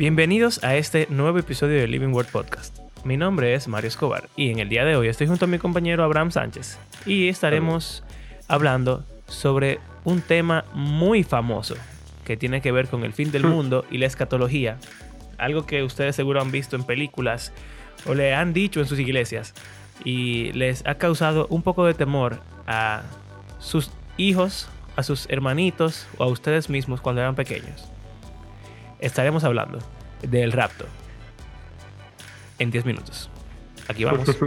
Bienvenidos a este nuevo episodio de Living Word Podcast. Mi nombre es Mario Escobar y en el día de hoy estoy junto a mi compañero Abraham Sánchez y estaremos hablando sobre un tema muy famoso que tiene que ver con el fin del mundo y la escatología. Algo que ustedes seguro han visto en películas o le han dicho en sus iglesias y les ha causado un poco de temor a sus hijos, a sus hermanitos o a ustedes mismos cuando eran pequeños. Estaremos hablando del rapto en 10 minutos. Aquí vamos.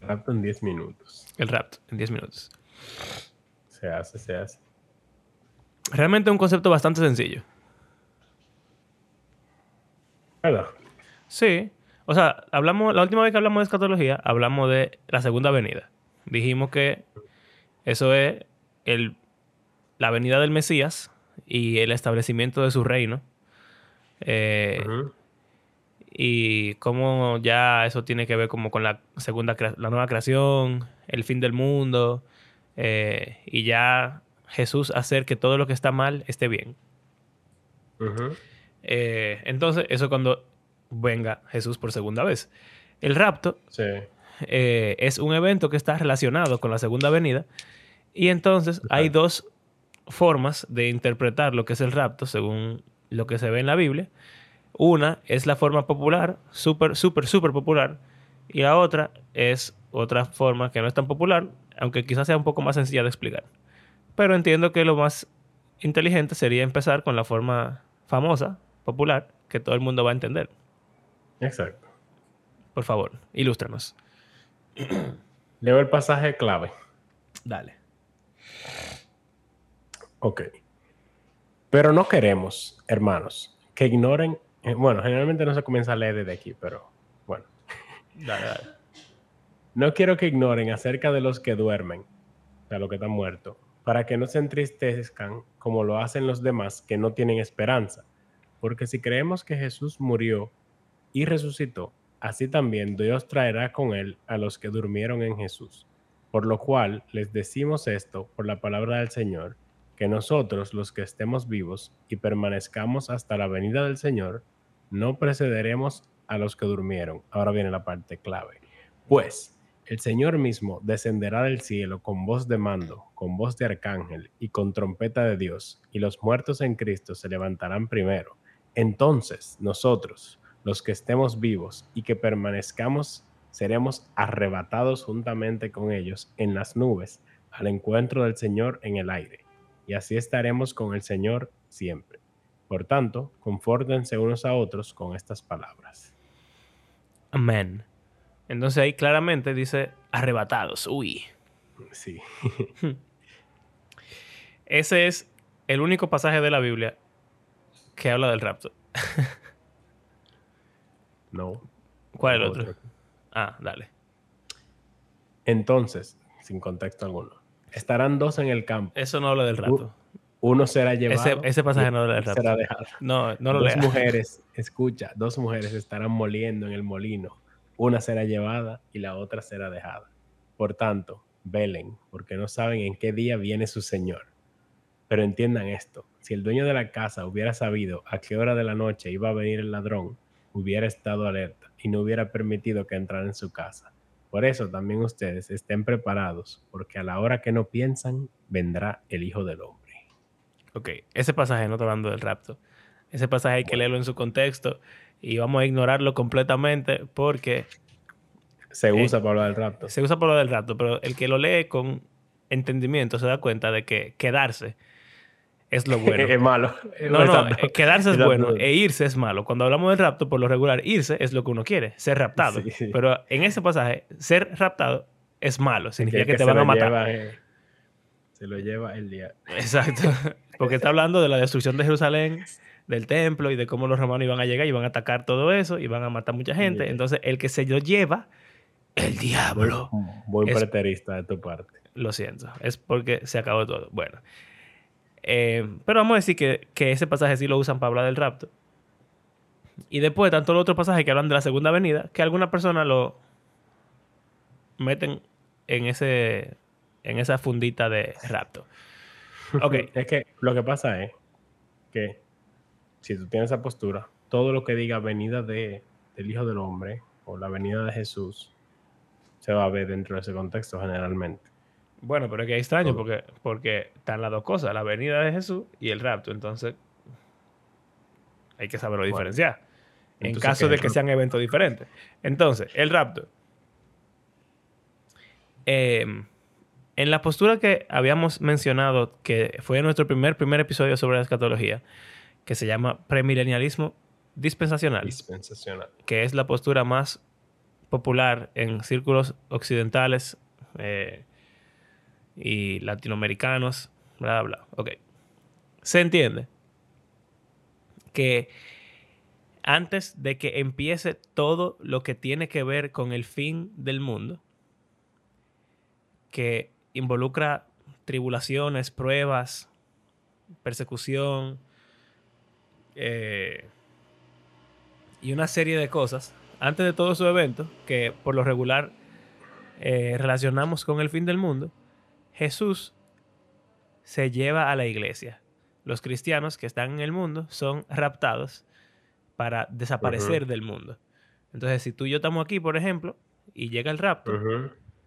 Rapto en 10 minutos. El rapto en 10 minutos. Se hace, se hace. Realmente un concepto bastante sencillo. ¿Verdad? Sí. O sea, hablamos, la última vez que hablamos de escatología, hablamos de la segunda venida. Dijimos que eso es el, la venida del Mesías y el establecimiento de su reino. Eh, y cómo ya eso tiene que ver como con la segunda la nueva creación, el fin del mundo eh, y ya Jesús hacer que todo lo que está mal esté bien. Eh, entonces, eso cuando venga Jesús por segunda vez. El rapto Sí. eh, es un evento que está relacionado con la segunda venida y entonces hay dos formas de interpretar lo que es el rapto según lo que se ve en la Biblia. Una es la forma popular, súper, súper, súper popular, y la otra es otra forma que no es tan popular, aunque quizás sea un poco más sencilla de explicar. Pero entiendo que lo más inteligente sería empezar con la forma famosa, popular, que todo el mundo va a entender. Exacto. Por favor, ilústranos. Leo el pasaje clave. Dale. Ok. Pero no queremos, hermanos, que ignoren. eh, Bueno, generalmente no se comienza a leer desde aquí, pero bueno. Dale, dale. No quiero que ignoren acerca de los que duermen, de los que están muertos, para que no se entristezcan como lo hacen los demás que no tienen esperanza. Porque si creemos que Jesús murió y resucitó, así también Dios traerá con él a los que durmieron en Jesús. Por lo cual les decimos esto por la palabra del Señor, que nosotros los que estemos vivos y permanezcamos hasta la venida del Señor, no precederemos a los que durmieron. Ahora viene la parte clave. Pues el Señor mismo descenderá del cielo con voz de mando, con voz de arcángel y con trompeta de Dios, y los muertos en Cristo se levantarán primero. Entonces nosotros, los que estemos vivos y que permanezcamos, seremos arrebatados juntamente con ellos en las nubes al encuentro del Señor en el aire, y así estaremos con el Señor siempre. Por tanto, confórtense unos a otros con estas palabras. Amén. Entonces ahí claramente dice arrebatados. Uy. Sí. Ese es el único pasaje de la Biblia que habla del rapto. No. ¿Cuál es el Otro. otro? Ah, dale. Entonces, sin contexto alguno, estarán dos en el campo. Eso no habla del rapto. Uno será llevado. Ese, ese pasaje no habla del rapto. será dejado. No, no lo dos leas. mujeres, escucha, dos mujeres estarán moliendo en el molino. Una será llevada y la otra será dejada. Por tanto, velen, porque no saben en qué día viene su Señor. Pero entiendan esto, si el dueño de la casa hubiera sabido a qué hora de la noche iba a venir el ladrón, hubiera estado alerta y no hubiera permitido que entrara en su casa. Por eso también ustedes estén preparados, porque a la hora que no piensan, vendrá el Hijo del Hombre. Ok, ese pasaje no está hablando del rapto. Ese pasaje hay que leerlo en su contexto y vamos a ignorarlo completamente porque Se Eh, usa para hablar del rapto. se usa por lo del rapto, pero el que lo lee con entendimiento se da cuenta de que quedarse es lo bueno. es malo. No, no, Exacto. eh, quedarse es bueno e irse es malo. Cuando hablamos del rapto, por lo regular, irse es lo que uno quiere, ser raptado. Sí, sí. Pero en ese pasaje, ser raptado es malo, significa que, que te van a matar. lleva, eh, se lo lleva el día. Exacto. Porque está hablando de la destrucción de Jerusalén, del templo y de cómo los romanos iban a llegar y iban a atacar todo eso y van a matar mucha gente. Entonces, el que se lo lleva, el diablo. Es- preterista de tu parte. Lo siento, es porque se acabó todo. Bueno, Eh, pero vamos a decir que, que ese pasaje sí lo usan para hablar del rapto. Y después, tanto los otros pasajes que hablan de la segunda venida, que algunas personas lo meten en, ese, en esa fundita de rapto. Ok. es que lo que pasa es que si tú tienes esa postura, todo lo que diga venida de, del Hijo del Hombre o la venida de Jesús se va a ver dentro de ese contexto generalmente. Bueno, pero es que es extraño porque, porque están las dos cosas, la venida de Jesús y el rapto. Entonces, hay que saberlo diferenciar. En caso de que sean eventos diferentes. Entonces, el rapto. Em, en la postura que habíamos mencionado, que fue nuestro primer, primer episodio sobre la escatología, que se llama premilenialismo dispensacional, dispensacional, que es la postura más popular en círculos occidentales eh, y latinoamericanos, bla, bla. Ok. Se entiende que antes de que empiece todo lo que tiene que ver con el fin del mundo, que involucra tribulaciones, pruebas, persecución eh, y una serie de cosas, antes de todo su evento, que por lo regular eh, relacionamos con el fin del mundo, Jesús se lleva a la iglesia. Los cristianos que están en el mundo son raptados para desaparecer del mundo. Entonces, si tú y yo estamos aquí, por ejemplo, y llega el rapto,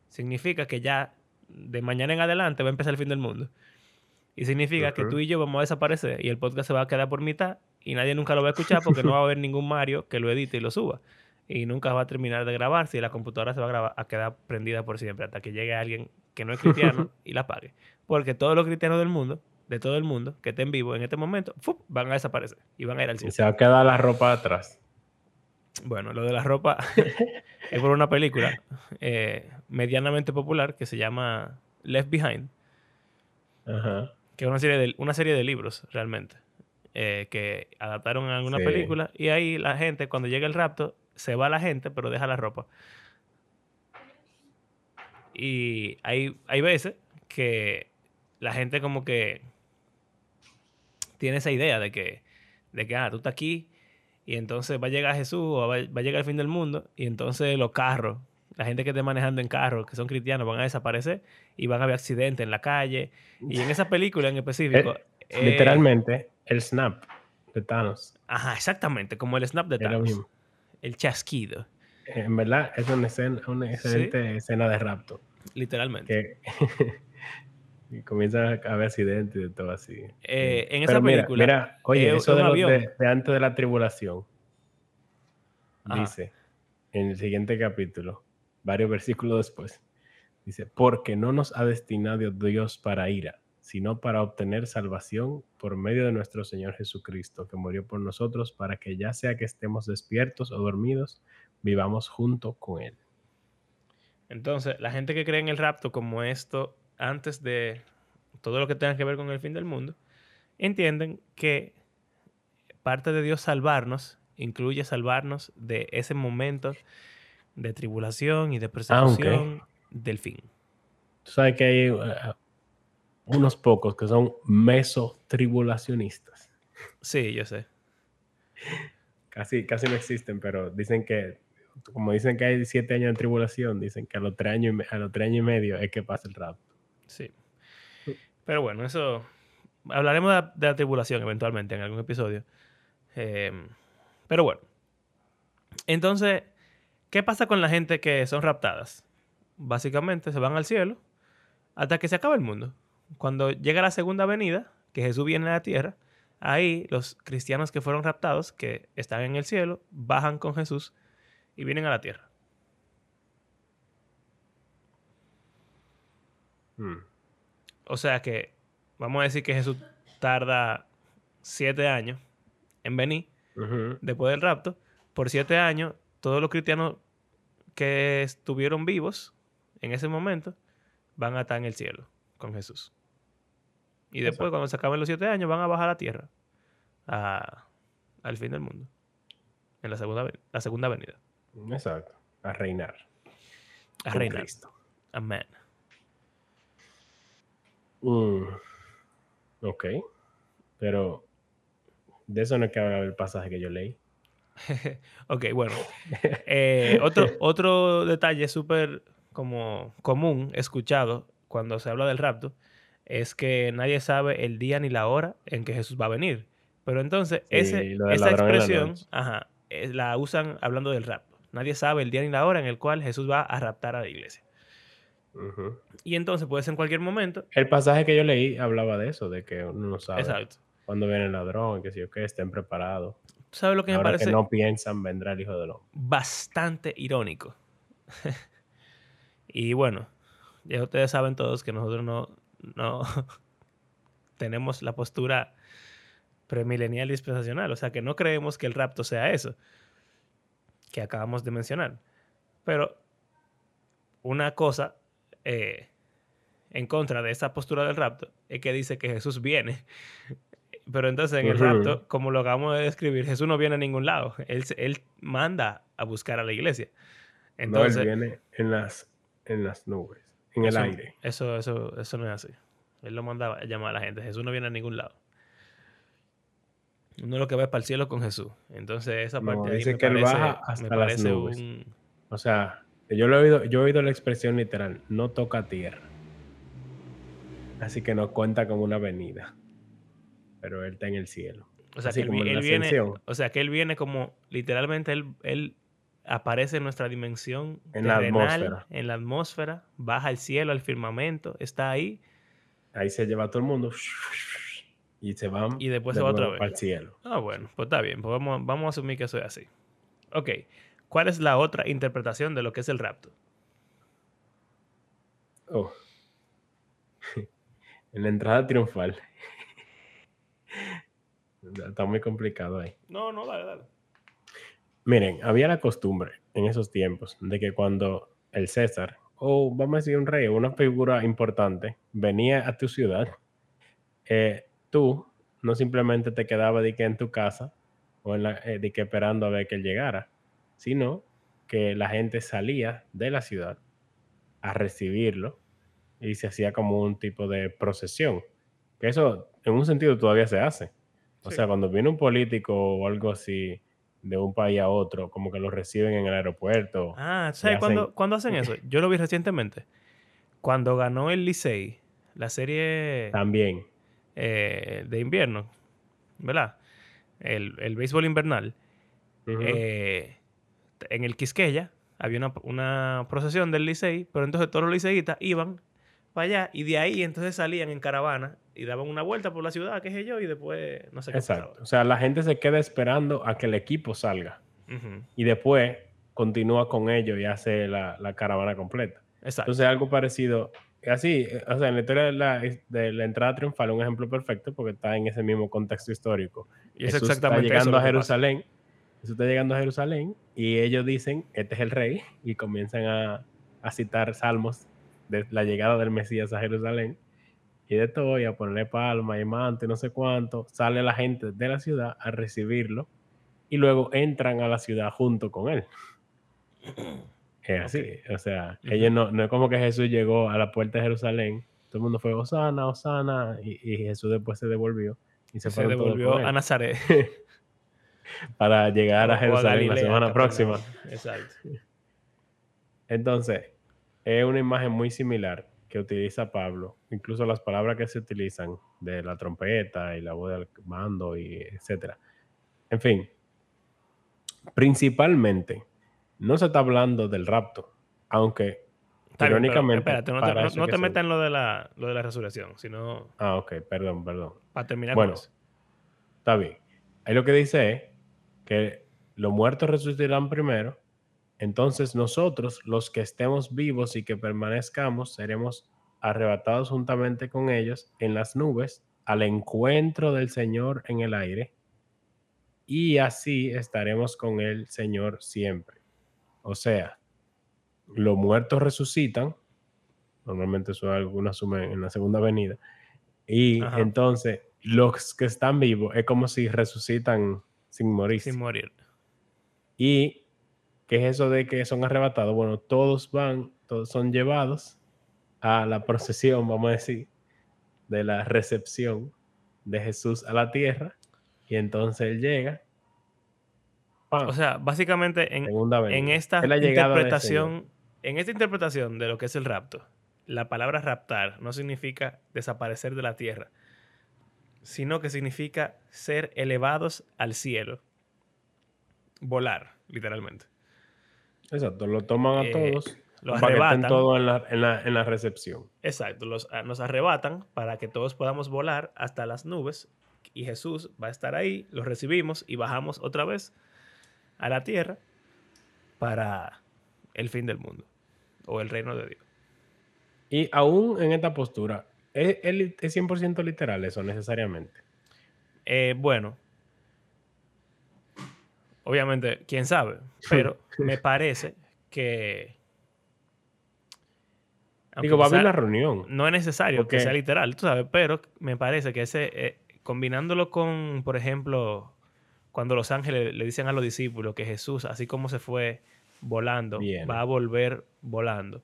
significa que ya de mañana en adelante va a empezar el fin del mundo. Y significa que tú y yo vamos a desaparecer y el podcast se va a quedar por mitad y nadie nunca lo va a escuchar porque no va a haber ningún Mario que lo edite y lo suba. Y nunca va a terminar de grabar si la computadora se va a, a quedar prendida por siempre hasta que llegue alguien que no es cristiano y la pague. Porque todos los cristianos del mundo, de todo el mundo, que estén vivos en este momento, van a desaparecer y van a ir al cielo. Y se va a quedar la ropa atrás. Bueno, lo de la ropa es por una película eh, medianamente popular que se llama Left Behind. Que es una serie de, una serie de libros, realmente. Eh, que adaptaron a alguna película. Y ahí la gente, cuando llega el rapto, se va la gente, pero deja la ropa. Y hay, hay veces que la gente como que tiene esa idea de que, de que, ah, tú estás aquí y entonces va a llegar Jesús o va, a llegar el fin del mundo y entonces los carros, la gente que esté manejando en carros, que son cristianos, van a desaparecer y van a haber accidentes en la calle. Y en esa película en específico... Eh, eh, literalmente, el snap de Thanos. Ajá, exactamente, como el snap de Thanos. El chasquido. En verdad, es una, escena, una excelente escena de rapto. Literalmente. y comienza a haber accidentes y de todo así. Eh, en esa película. Mira, oye, eso de, de, antes de la tribulación. Dice en el siguiente capítulo, varios versículos después, dice: Porque no nos ha destinado Dios para ira, sino para obtener salvación por medio de nuestro Señor Jesucristo, que murió por nosotros, para que ya sea que estemos despiertos o dormidos, vivamos junto con Él. Entonces, la gente que cree en el rapto como esto antes de todo lo que tenga que ver con el fin del mundo, entienden que parte de Dios salvarnos incluye salvarnos de ese momento de tribulación y de persecución del fin. Tú sabes que hay uh, unos pocos que son mesotribulacionistas. Sí, yo sé. Casi, casi no existen, pero dicen que como dicen que hay siete años de tribulación, dicen que a los tres años a los tres años y medio es que pasa el rapto. Sí. Pero bueno, eso. Hablaremos de la, tribulación eventualmente en algún episodio. Em, pero bueno. Entonces, ¿qué pasa con la gente que son raptadas? Básicamente se van al cielo hasta que se acaba el mundo. Cuando llega la segunda venida, que Jesús viene a la tierra, ahí los cristianos que fueron raptados, que están en el cielo, bajan con Jesús y vienen a la tierra. Hmm. O sea que, vamos a decir que Jesús tarda siete años en venir después del rapto. Por siete años, todos los cristianos que estuvieron vivos en ese momento van a estar en el cielo con Jesús. Y después, cuando se acaben los siete años, van a bajar a la tierra al fin del mundo. En la segunda, la segunda venida. Exacto. A reinar. A reinar. Amén. Mm. Ok. Pero de eso no es que hablar el pasaje que yo leí. ok, bueno. Eh, otro, otro detalle súper como común escuchado cuando se habla del rapto es que nadie sabe el día ni la hora en que Jesús va a venir. Pero entonces, ese, esa expresión ajá, eh, la usan hablando del rapto. Nadie sabe el día ni la hora en el cual Jesús va a raptar a la iglesia. Y entonces puede ser en cualquier momento. El pasaje que yo leí hablaba de eso, de que uno no sabe Exacto. cuándo viene el ladrón, que si o que estén preparados. ¿Sabes lo que me parece? que no piensan, vendrá el Hijo del Hombre. Bastante irónico. y bueno, ya ustedes saben todos que nosotros no, no tenemos la postura premilenial y dispensacional. O sea, que no creemos que el rapto sea eso que acabamos de mencionar. Pero una cosa eh, en contra de esa postura del rapto es que dice que Jesús viene. Pero entonces en el rapto, como lo acabamos de describir, Jesús no viene a ningún lado. Él, él manda a buscar a la iglesia. Entonces, no, él viene en las, en las nubes, en el aire. Eso, eso, eso no es así. Él lo manda a llamar a la gente. Jesús no viene a ningún lado. Uno lo que va es para el cielo con Jesús. Entonces esa parte dice que él baja hasta las nubes. O sea, yo, lo he oído, yo he oído la expresión literal, no toca tierra. Así que no cuenta como una avenida. Pero él está en el cielo. O sea, que él, viene, o sea, que él viene como, literalmente, él, él aparece en nuestra dimensión en la atmósfera. En la atmósfera, baja al cielo, al firmamento, está ahí. Ahí se lleva a todo el mundo y se van y después se va otra vez al cielo. Ah, bueno, pues está bien, pues vamos, vamos a asumir que eso es así. Ok, ¿cuál es la otra interpretación de lo que es el rapto? Oh. en la entrada triunfal. Está muy complicado ahí. No, no, dale, dale. Miren, había la costumbre en esos tiempos de que cuando el César, o vamos a decir un rey, una figura importante, venía a tu ciudad, eh, tú no simplemente te quedabas de que en tu casa o en la, eh, de que esperando a ver que él llegara, sino que la gente salía de la ciudad a recibirlo y se hacía como un tipo de procesión. Que eso en un sentido todavía se hace. O sea, cuando viene un político o algo así de un país a otro, como que lo reciben en el aeropuerto. Ah, ¿sabes cuándo, hacen eso? Yo lo vi recientemente. Cuando ganó el Licey, la serie... También. Eh, de invierno, ¿verdad? El, el béisbol invernal. Eh, en el Quisqueya había una, una, procesión del Licey, pero entonces todos los liceístas iban para allá y de ahí entonces salían en caravana y daban una vuelta por la ciudad, qué sé yo, y después no sé qué Exacto. O sea, la gente se queda esperando a que el equipo salga y después continúa con ellos y hace la, la caravana completa. Exacto. Entonces, algo parecido así, eh, o sea, en la historia de la, de la entrada triunfal, un ejemplo perfecto porque está en ese mismo contexto histórico. Y es exactamente está llegando a Jerusalén. Jesús está llegando a Jerusalén y ellos dicen, este es el rey, y comienzan a, a citar salmos de la llegada del Mesías a Jerusalén. Y de todo, y a ponerle palma y manto y no sé cuánto, sale la gente de la ciudad a recibirlo y luego entran a la ciudad junto con él. Es así, o sea, ellos no, no es como que Jesús llegó a la puerta de Jerusalén, todo el mundo fue Osana, Osana, y, y Jesús después se devolvió y se, se devolvió a Nazaret para llegar a Jerusalén la semana próxima. Exacto. Entonces, es una imagen muy similar que utiliza Pablo, incluso las palabras que se utilizan de la trompeta y la voz del mando y etcétera. En fin, principalmente no se está hablando del rapto, aunque irónicamente. espérate, no te, metas en lo de, la, lo de la resurrección, sino. Ah, ok, perdón, perdón. Para terminar bueno, Está bien. Ahí lo que dice es que los muertos resucitarán primero, entonces nosotros, los que estemos vivos y que permanezcamos, seremos arrebatados juntamente con ellos en las nubes al encuentro del Señor en el aire, y así estaremos con el Señor siempre. O sea, los muertos resucitan, normalmente eso algunos asumen en la segunda venida, y entonces los que están vivos es como si resucitan sin morir. Sin morir. Y ¿qué es eso de que son arrebatados? Bueno, todos van, todos son llevados a la procesión, vamos a decir, de la recepción de Jesús a la tierra, y entonces él llega o sea, básicamente en, esta interpretación en esta interpretación de lo que es el rapto, la palabra raptar no significa desaparecer de la tierra, sino que significa ser elevados al cielo. Volar, literalmente. Exacto, lo toman a Eh, todos. Los para que estén arrebatan. todos en la, en, la, en la recepción. Exacto, los, ah, nos arrebatan para que todos podamos volar hasta las nubes y Jesús va a estar ahí, los recibimos y bajamos otra vez a la tierra para el fin del mundo o el reino de Dios. Y aún en esta postura, ¿es, es li- es 100% literal eso necesariamente? Eh, bueno, obviamente, quién sabe, pero me parece que... aunque Digo, va a haber una reunión. no es necesario que sea literal, tú sabes, pero me parece que ese, eh, combinándolo con, por ejemplo, cuando los ángeles le dicen a los discípulos que Jesús, así como se fue volando, va a volver volando,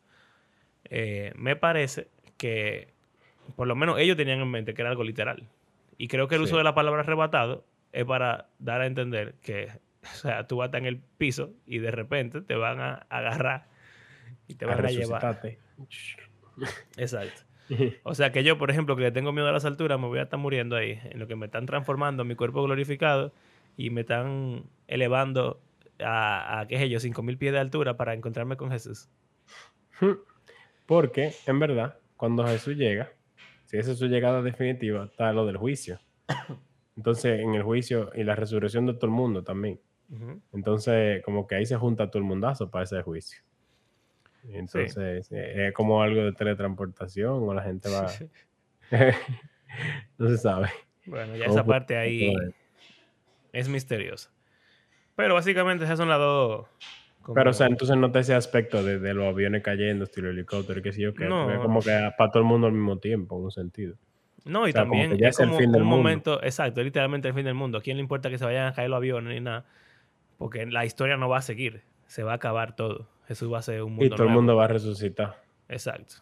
eh, me parece que por lo menos ellos tenían en mente que era algo literal. Y creo que el Sí. uso de la palabra arrebatado es para dar a entender que, o sea, tú vas a estar en el piso y de repente te van a agarrar y te van a llevar. Exacto. O sea que yo, por ejemplo, que le tengo miedo a las alturas, me voy a estar muriendo ahí, en lo que me están transformando mi cuerpo glorificado y me están elevando a, a qué sé yo, 5000 pies de altura para encontrarme con Jesús. Porque, en verdad, cuando Jesús llega, si esa es su llegada definitiva, está lo del juicio. Entonces, en el juicio y la resurrección de todo el mundo también. Entonces, como que ahí se junta todo el mundazo para ese juicio. Entonces, eh, es como algo de teletransportación o la gente va... no se sabe. Bueno, ya ¿Cómo esa parte ahí es misteriosa. Pero básicamente esas son las dos. como- Pero, o sea, entonces nota ese aspecto de, de los aviones cayendo, estilo helicóptero, que sí yo, que No. es como que para todo el mundo al mismo tiempo, en un sentido. No, y o sea, también ya es el fin del un mundo. momento, exacto, literalmente el fin del mundo. ¿A quién le importa que se vayan a caer los aviones ni nada? Porque la historia no va a seguir, se va a acabar todo. Jesús va a ser un mundo Y todo el mundo va a resucitar. Exacto.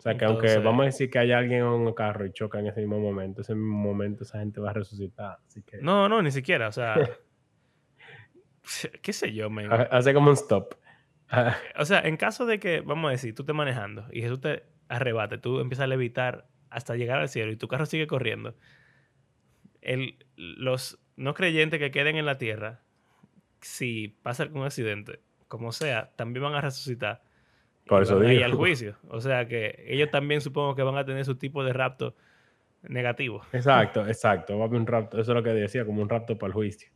O sea, que aunque Entonces- vamos a decir que hay alguien en un carro y choca en ese mismo momento, ese mismo momento esa gente va a resucitar. Así que No, no, ni siquiera, o sea, qué sé yo, ha- hace como un stop. O sea, en caso de que, vamos a decir, tú estés manejando y Jesús te arrebate, tú empiezas a levitar hasta llegar al cielo y tu carro sigue corriendo, el, los no creyentes que queden en la tierra, si pasa algún accidente, como sea, también van a resucitar. Por eso digo. al juicio. O sea que ellos también supongo que van a tener su tipo de rapto negativo. exacto, exacto. Va a haber un rapto. Eso es lo que decía, como un rapto para el juicio.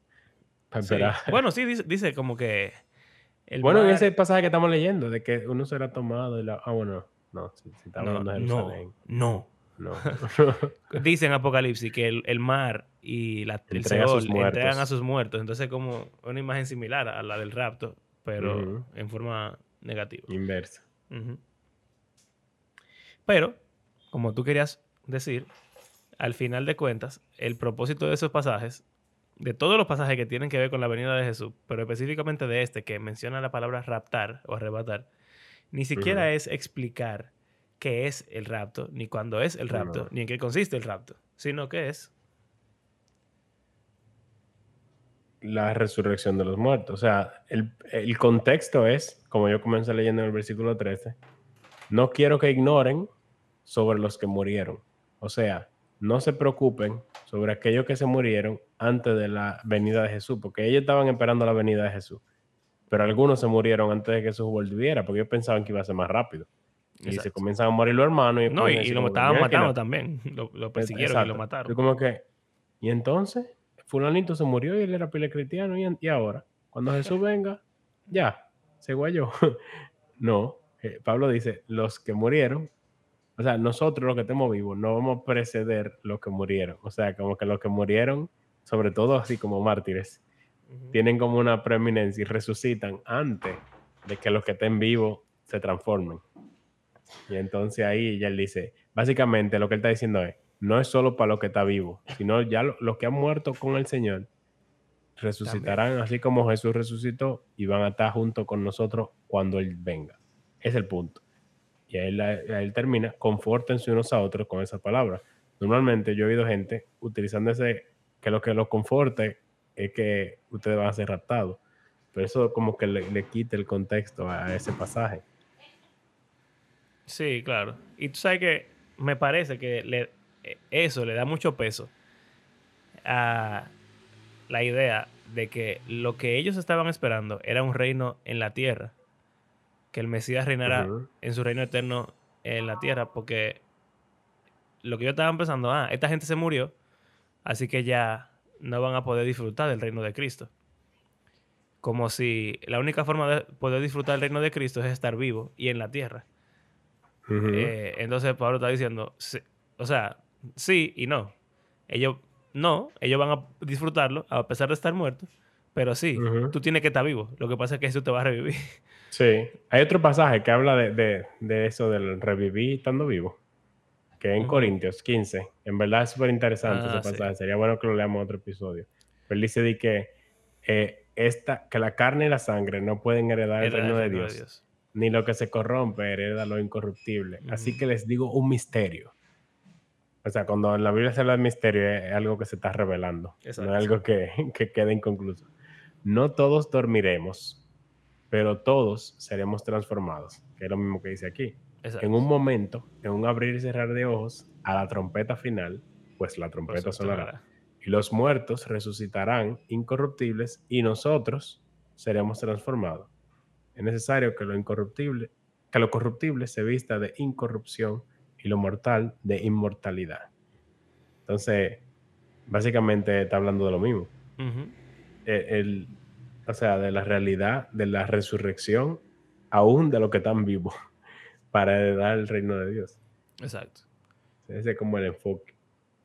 Para Sí. Bueno, sí, dice, dice como que... El Bueno, en ese pasaje que estamos leyendo, de que uno será tomado y la... Ah, bueno, no, si, si está No, de no, Jerusalén. no. No. Dice en Apocalipsis que el, el mar y la, el muertos. entregan a sus muertos. Entonces, como una imagen similar a la del rapto, pero en forma negativa. Inversa. Ujú. Pero, como tú querías decir, al final de cuentas, el propósito de esos pasajes, de todos los pasajes que tienen que ver con la venida de Jesús, pero específicamente de este que menciona la palabra raptar o arrebatar, ni siquiera es explicar qué es el rapto, ni cuándo es el rapto, ni en qué consiste el rapto, sino que es la resurrección de los muertos. O sea, el, el contexto es, como yo comencé leyendo en el versículo 13, no quiero que ignoren sobre los que murieron. O sea, no se preocupen sobre aquellos que se murieron antes de la venida de Jesús, porque ellos estaban esperando la venida de Jesús. Pero algunos se murieron antes de que Jesús volviera, porque ellos pensaban que iba a ser más rápido. Y se Exacto. comienzan a morir los hermanos. Y, No, y, y lo estaban "Mira que matando no". también. Lo, lo persiguieron y lo Exacto. mataron. Como que, y entonces, fulanito se murió y él era pile cristiano y, y ahora, cuando Jesús venga, ya, se guayó. no, eh, Pablo dice, los que murieron, o sea, nosotros los que estemos vivos, no vamos a preceder los que murieron. O sea, como que los que murieron, sobre todo así como mártires, tienen como una preeminencia y resucitan antes de que los que estén vivos se transformen. Y entonces ahí ya él dice, básicamente lo que él está diciendo es, no es solo para los que está vivo, sino ya lo- los que han muerto con el Señor resucitarán así como Jesús resucitó y van a estar junto con nosotros cuando Él venga. Es el punto. Y ahí, la- ahí él termina, confórtense unos a otros con esa palabra. Normalmente yo he oído gente utilizando ese, que lo que los conforte es que ustedes van a ser raptados. Pero eso como que le, le quita el contexto a, a ese pasaje. Sí, claro. Y tú sabes que me parece que le, eso le da mucho peso a la idea de que lo que ellos estaban esperando era un reino en la tierra, que el Mesías reinara en su reino eterno en la tierra, porque lo que yo estaba pensando, ah, esta gente se murió, así que ya no van a poder disfrutar del reino de Cristo. Como si la única forma de poder disfrutar del reino de Cristo es estar vivo y en la tierra. Eh, entonces Pablo está diciendo, o sea, sí y no. Ellos no, ellos van a disfrutarlo a pesar de estar muertos, pero sí, tú tienes que estar vivo. Lo que pasa es que eso te va a revivir. Sí, hay otro pasaje que habla de, eso del revivir estando vivo, que es en Corintios 15. En verdad es súper interesante ese ah, pasaje. Sería bueno que lo leamos en otro episodio. Pero él dice de que, eh, esta, que la carne y la sangre no pueden heredar el, reino, de, Dios, Ni lo que se corrompe hereda lo incorruptible. Así que les digo un misterio. O sea, cuando en la Biblia se habla de misterio es algo que se está revelando, no es algo que, que quede inconcluso. No todos dormiremos, pero todos seremos transformados, que es lo mismo que dice aquí. En un momento, en un abrir y cerrar de ojos, a la trompeta final, pues la trompeta sonará. Y los muertos resucitarán incorruptibles y nosotros seremos transformados. Es necesario que lo incorruptible, que lo corruptible se vista de incorrupción y lo mortal de inmortalidad. Entonces, básicamente está hablando de lo mismo. E, el, o sea, de la realidad, de la resurrección, aún de lo que están vivos, para heredar el reino de Dios. Exacto. Ese es como el enfoque.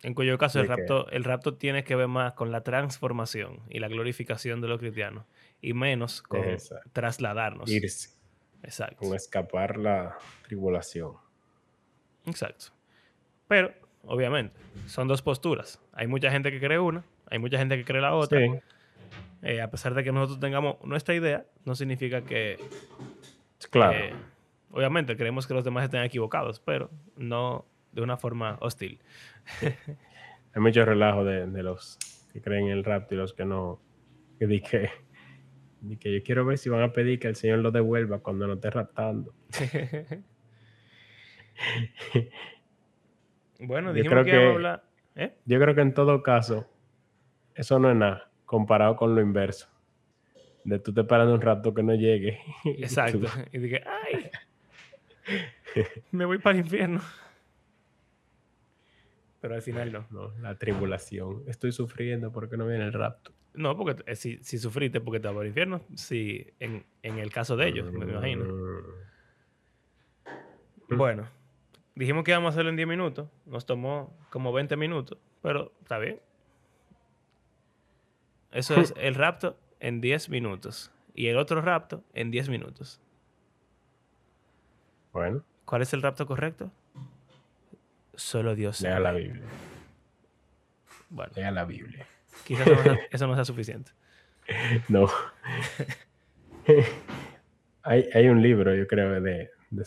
En cuyo caso el rapto, el rapto tiene que ver más con la transformación y la glorificación de los cristianos y menos con trasladarnos. Irse. Exacto. Con escapar la tribulación. Exacto. Pero, obviamente, son dos posturas. Hay mucha gente que cree una, hay mucha gente que cree la otra. Eh, a pesar de que nosotros tengamos nuestra idea, no significa que... Claro. Eh, obviamente, creemos que los demás estén equivocados, pero no de una forma hostil. hay mucho relajo de, los que creen en el rapto y los que no. Que di que, que yo quiero ver si van a pedir que el Señor lo devuelva cuando no esté raptando. bueno, dijimos que, hablar. ¿eh? Yo creo que en todo caso, eso no es nada comparado con lo inverso. De tú te parando un rato que no llegue. Exacto. Y dije, ¡ay! Me voy para el infierno. Pero al final no. No, la tribulación. Estoy sufriendo porque no viene el rapto. No, porque eh, si, si sufriste porque te vas al infierno, si en, en, el caso de ellos, me imagino. Mm. Bueno, Dijimos que íbamos a hacerlo en 10 minutos. Nos tomó como 20 minutos. Pero está bien. Eso es el rapto en 10 minutos. Y el otro rapto en 10 minutos. Bueno. ¿Cuál es el rapto correcto? Solo Dios Lea la Biblia. Bueno. Lea la Biblia. Quizás eso no sea suficiente. No. hay, hay, un libro, yo creo, de, de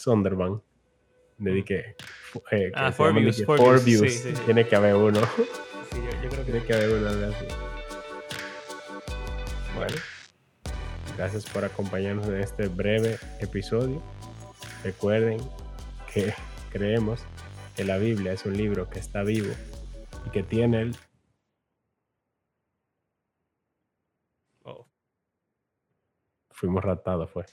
Sonderban dediqué. Eh, ah, Four Views. Tiene que haber uno. yo, creo que Tiene que haber uno así. Bueno, gracias por acompañarnos en este breve episodio. Recuerden que creemos que la Biblia es un libro que está vivo y que tiene el oh. Fuimos ratados, fue.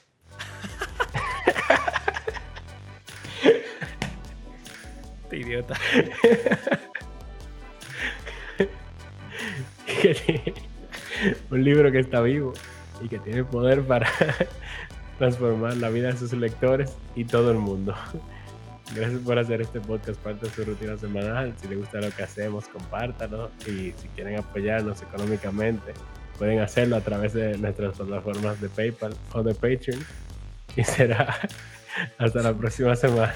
Este idiota. un libro que está vivo y que tiene poder para transformar la vida de sus lectores y todo el mundo. Gracias por hacer este podcast parte de su rutina semanal. Si les gusta lo que hacemos, compártanlo. Y si quieren apoyarnos económicamente, pueden hacerlo a través de nuestras plataformas de PayPal o de Patreon. Y será hasta la próxima semana.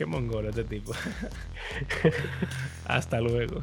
Qué mongolo este tipo. Hasta luego.